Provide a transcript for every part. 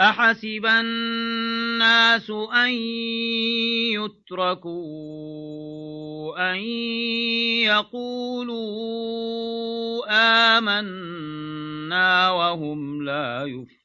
أحسب الناس أن يتركوا أن يقولوا آمنا وهم لا يفتنون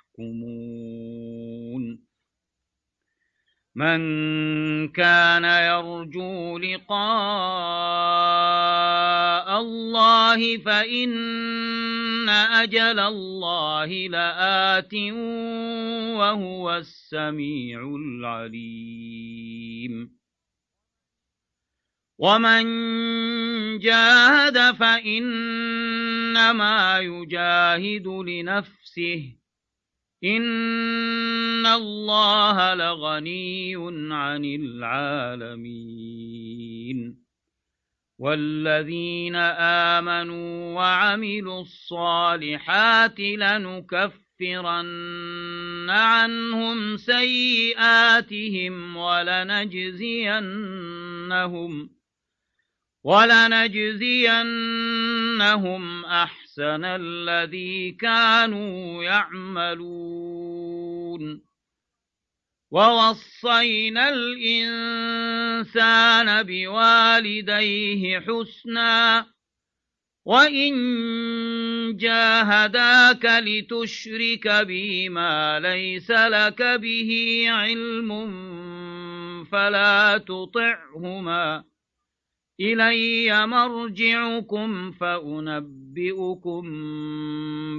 من كان يرجو لقاء الله فإن أجل الله لآت وهو السميع العليم. ومن جاهد فإنما يجاهد لنفسه إن الله لغني عن العالمين والذين آمنوا وعملوا الصالحات لنكفرن عنهم سيئاتهم ولنجزينهم ولنجزينهم أحسن الذي كانوا يعملون ووصينا الإنسان بوالديه حسنا وإن جاهداك لتشرك بي ما ليس لك به علم فلا تطعهما إلي مرجعكم فأنبئكم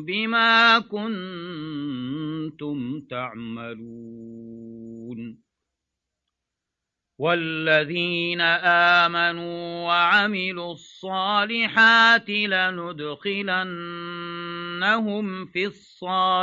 بما كنتم تعملون. والذين آمنوا وعملوا الصالحات لندخلنهم في الصالحين.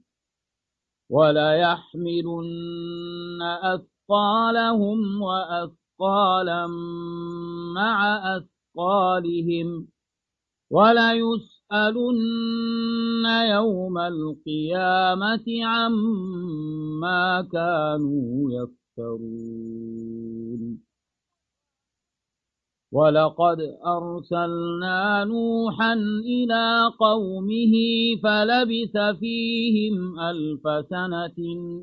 وليحملن أثقالهم وأثقالا مع أثقالهم وليسألن يوم القيامة عما كانوا يفترون ولقد أرسلنا نوحا إلى قومه فلبث فيهم ألف سنة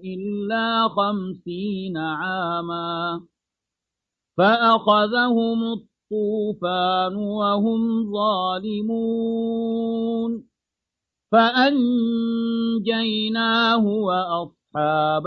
إلا خمسين عاما فأخذهم الطوفان وهم ظالمون فأنجيناه وأصحاب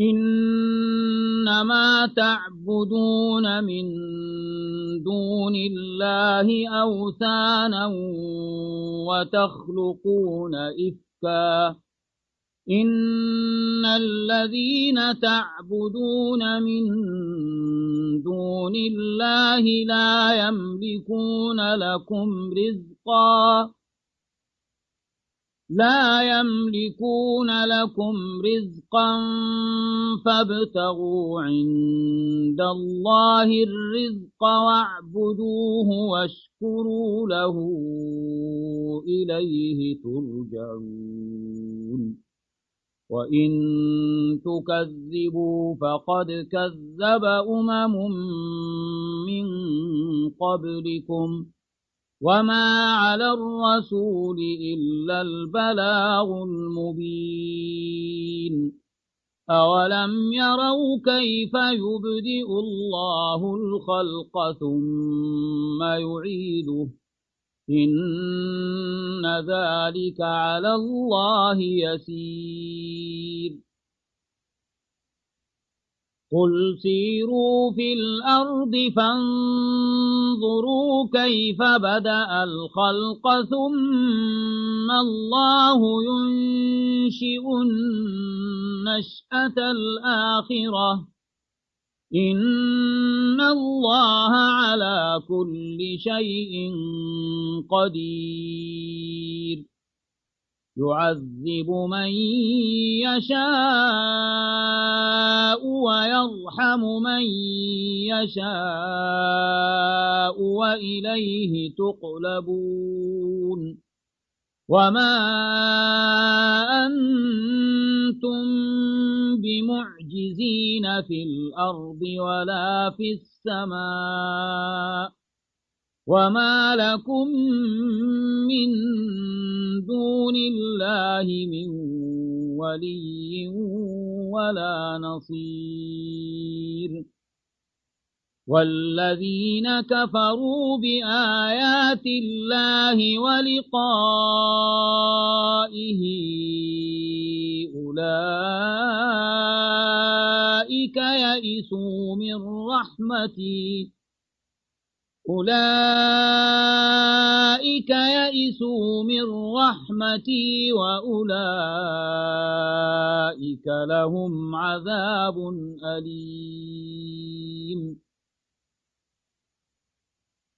إنما تعبدون من دون الله أوثانا وتخلقون إفكا. إن الذين تعبدون من دون الله لا يملكون لكم رزقا. لا يملكون لكم رزقا فابتغوا عند الله الرزق واعبدوه واشكروا له إليه ترجعون. وإن تكذبوا فقد كذب أمم من قبلكم. وما على الرسول إلا البلاغ المبين أولم يروا كيف يبدئ الله الخلق ثم يعيده إن ذلك على الله يسير قل سيروا في الأرض فانظروا كيف بدأ الخلق ثم الله ينشئ النشأة الآخرة إن الله على كل شيء قدير يعذب من يشاء ويرحم من يشاء وإليه تقلبون. وما أنتم بمعجزين في الأرض ولا في السماء. وما لكم من دون الله من ولي ولا نصير والذين كفروا بآيات الله ولقائه أولئك يئسوا من رحمتي أولئك يئسوا من رحمتي وأولئك لهم عذاب أليم.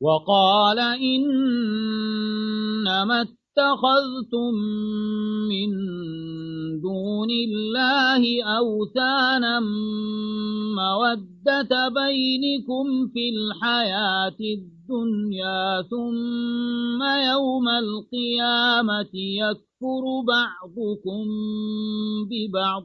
وقال إنما اتخذتم من دون الله أوثانا مودة بينكم في الحياة الدنيا ثم يوم القيامة يكفر بعضكم ببعض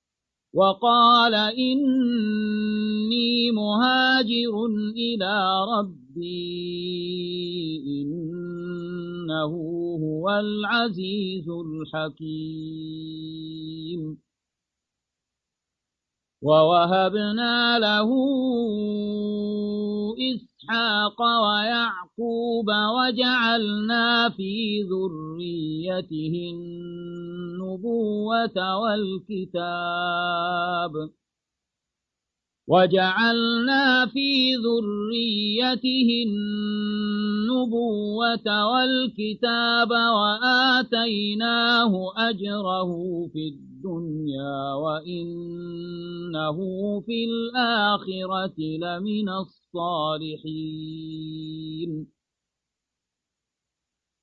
وقال إني مهاجر إلى ربي إنه هو العزيز الحكيم. ووهبنا له إسحاق ويعقوب وجعلنا في ذريته النبوة والكتاب وجعلنا في ذريته النبوة والكتاب وآتيناه أجره في الدنيا وإنه في الآخرة لمن الصالحين.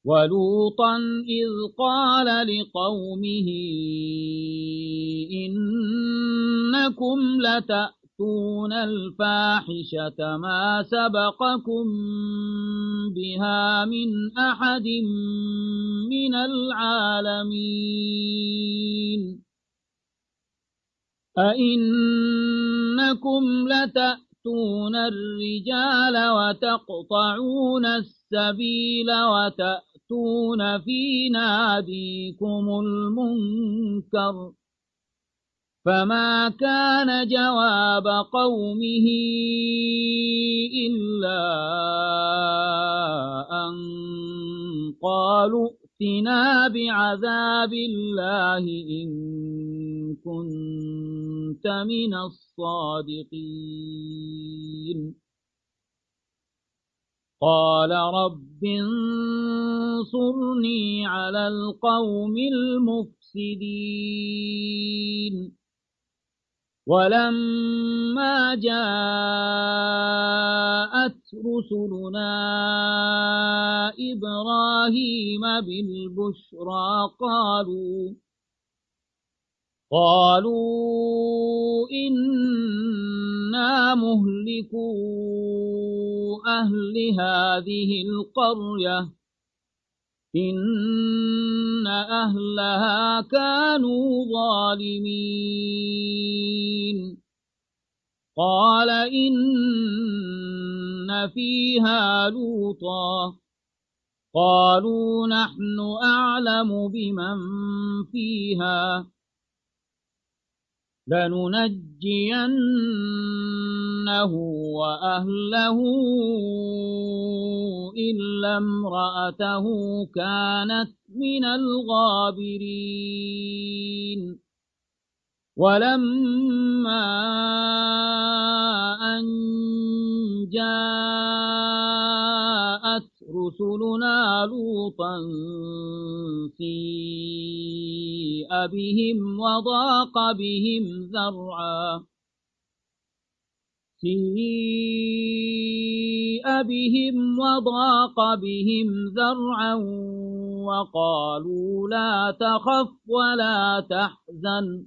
ولوطا إذ قال لقومه إنكم لتأتون تأتون الفاحشة ما سبقكم بها من أحد من العالمين. أئنكم لتأتون الرجال وتقطعون السبيل وتأتون في ناديكم المنكر فما كان جواب قومه إلا أن قالوا ائتنا بعذاب الله إن كنت من الصادقين قال رب انصرني على القوم المفسدين ولما جاءت رسلنا إبراهيم بالبشرى قالوا قالوا إنا مهلكو أهل هذه القرية. إن أهلها كانوا ظالمين قال إن فيها لوطا قالوا نحن أعلم بمن فيها لننجينه وأهله إلا امرأته كانت من الغابرين. ولما أن جاءت رسلنا لوطا سيء بهم وضاق بهم ذرعا سيء بهم وضاق بهم ذرعا وقالوا لا تخف ولا تحزن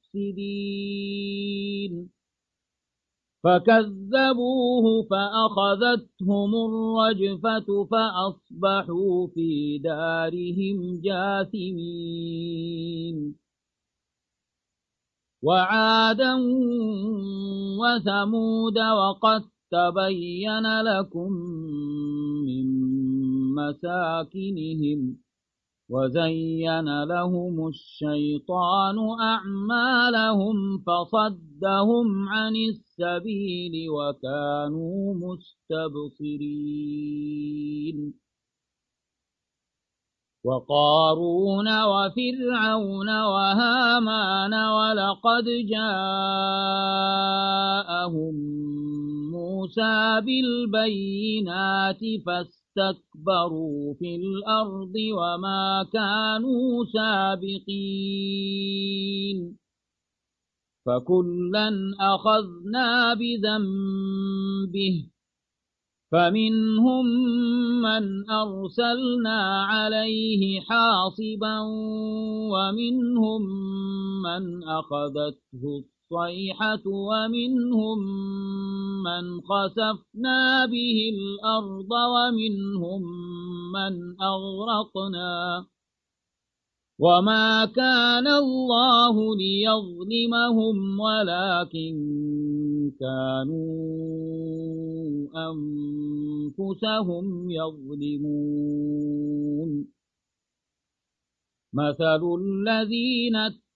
مفسدين فكذبوه فأخذتهم الرجفة فأصبحوا في دارهم جاثمين. وعادا وثمود وقد تبين لكم من مساكنهم وزين لهم الشيطان أعمالهم فصدهم عن السبيل وكانوا مستبصرين. وقارون وفرعون وهامان ولقد جاءهم موسى بالبينات فاستكبروا في الأرض وما كانوا سابقين فكلا أخذنا بذنبه فمنهم من أرسلنا عليه حاصبا ومنهم من أخذته الصيحة ومنهم من خسفنا به الأرض ومنهم من أغرقنا وما كان الله ليظلمهم ولكن كانوا أنفسهم يظلمون مثل الذين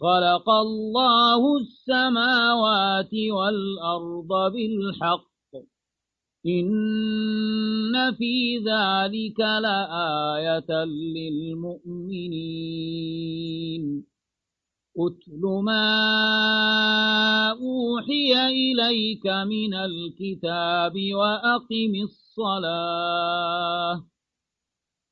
خلق الله السماوات والأرض بالحق. إن في ذلك لآية للمؤمنين. أتل ما أوحي إليك من الكتاب وأقم الصلاة.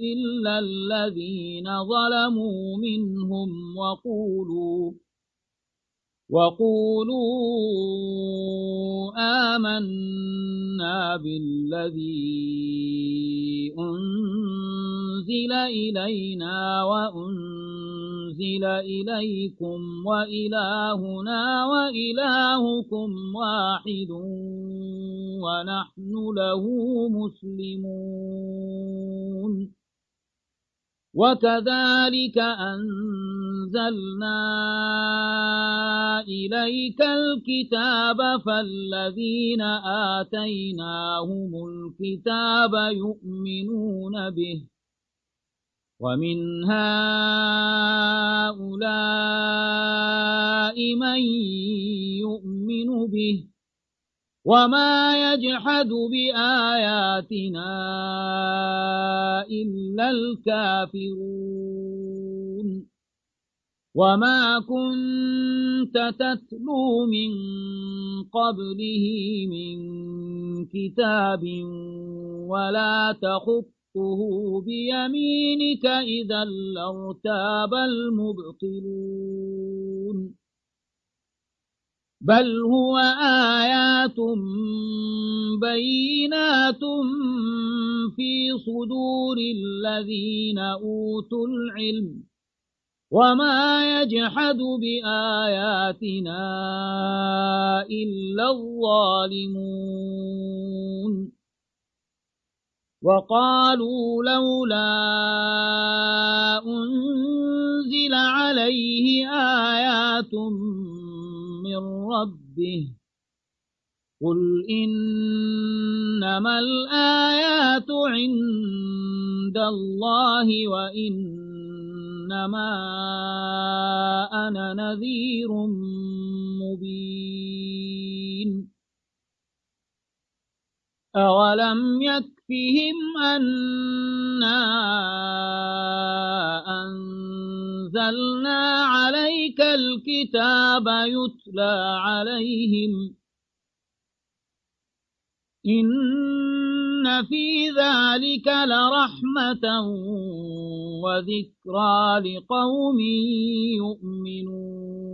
إلا الذين ظلموا منهم وقولوا وقولوا آمنا بالذي أنزل إلينا وأنزل إليكم وإلهنا وإلهكم واحد ونحن له مسلمون وكذلك أنزلنا إليك الكتاب فالذين آتيناهم الكتاب يؤمنون به ومن هؤلاء من يؤمن به وما يجحد بآياتنا إلا الكافرون وما كنت تتلو من قبله من كتاب ولا تخطه بيمينك إذا لارتاب المبطلون بل هو آيات بينات في صدور الذين أوتوا العلم وما يجحد بآياتنا إلا الظالمون وقالوا لولا أنزل عليه آيات من ربه. قل إنما الآيات عند الله وإنما أنا نذير مبين أولم يكفهم أنا أنزلنا عليك الكتاب يتلى عليهم إن في ذلك لرحمة وذكرى لقوم يؤمنون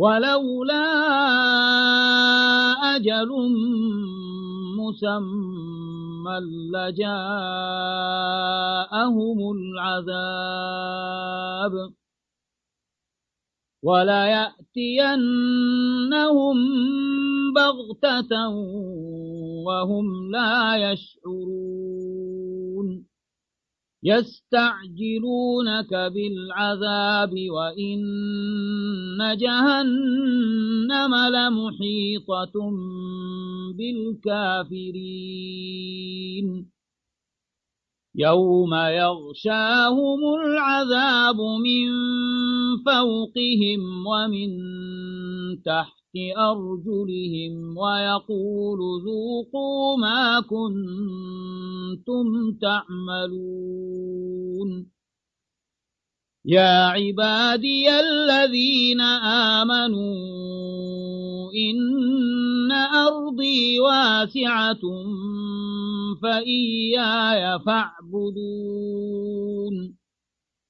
ولولا أجل مسمى لجاءهم العذاب وليأتينهم بغتة وهم لا يشعرون يستعجلونك بالعذاب وإن جهنم لمحيطة بالكافرين. يوم يغشاهم العذاب من فوقهم ومن تحت أرجلهم ويقول ذوقوا ما كنتم تعملون. يا عبادي الذين آمنوا إن أرضي واسعة فإياي فاعبدون.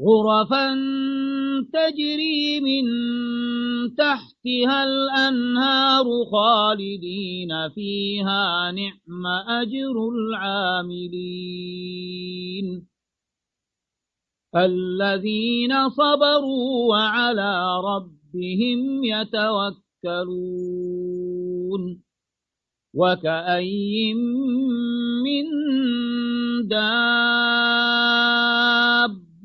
غرفا تجري من تحتها الأنهار خالدين فيها نعم أجر العاملين الذين صبروا وعلى ربهم يتوكلون وكأي من داب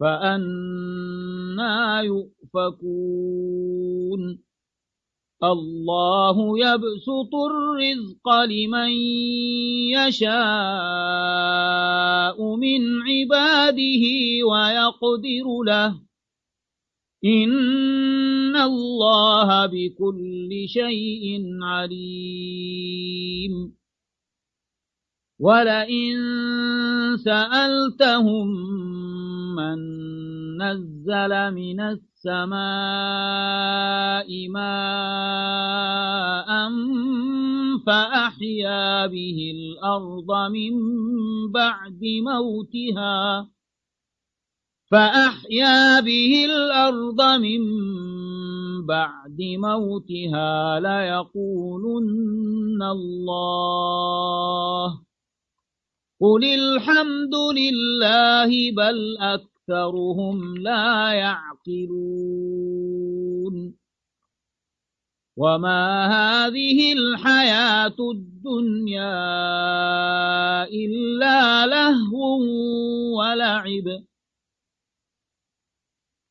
فأنا يؤفكون الله يبسط الرزق لمن يشاء من عباده ويقدر له إن الله بكل شيء عليم ولئن سألتهم من نزل من السماء ماء فأحيا به الأرض من بعد موتها فأحيا به الأرض من بعد موتها ليقولن الله قل الحمد لله بل أكثرهم لا يعقلون وما هذه الحياة الدنيا إلا لهو ولعب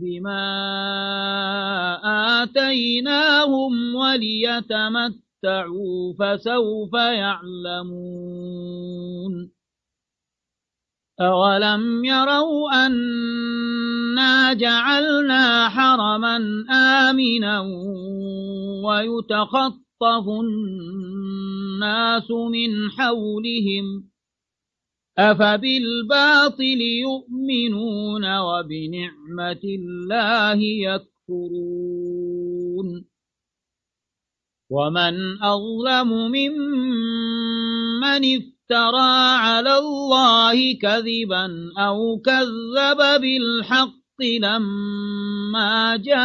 بما آتيناهم وليتمتعوا فسوف يعلمون أولم يروا أنا جعلنا حرما آمنا ويتخطف الناس من حولهم أفبالباطل يؤمنون وبنعمة الله يكفرون ومن أظلم ممن افترى على الله كذبا أو كذب بالحق لما جاءه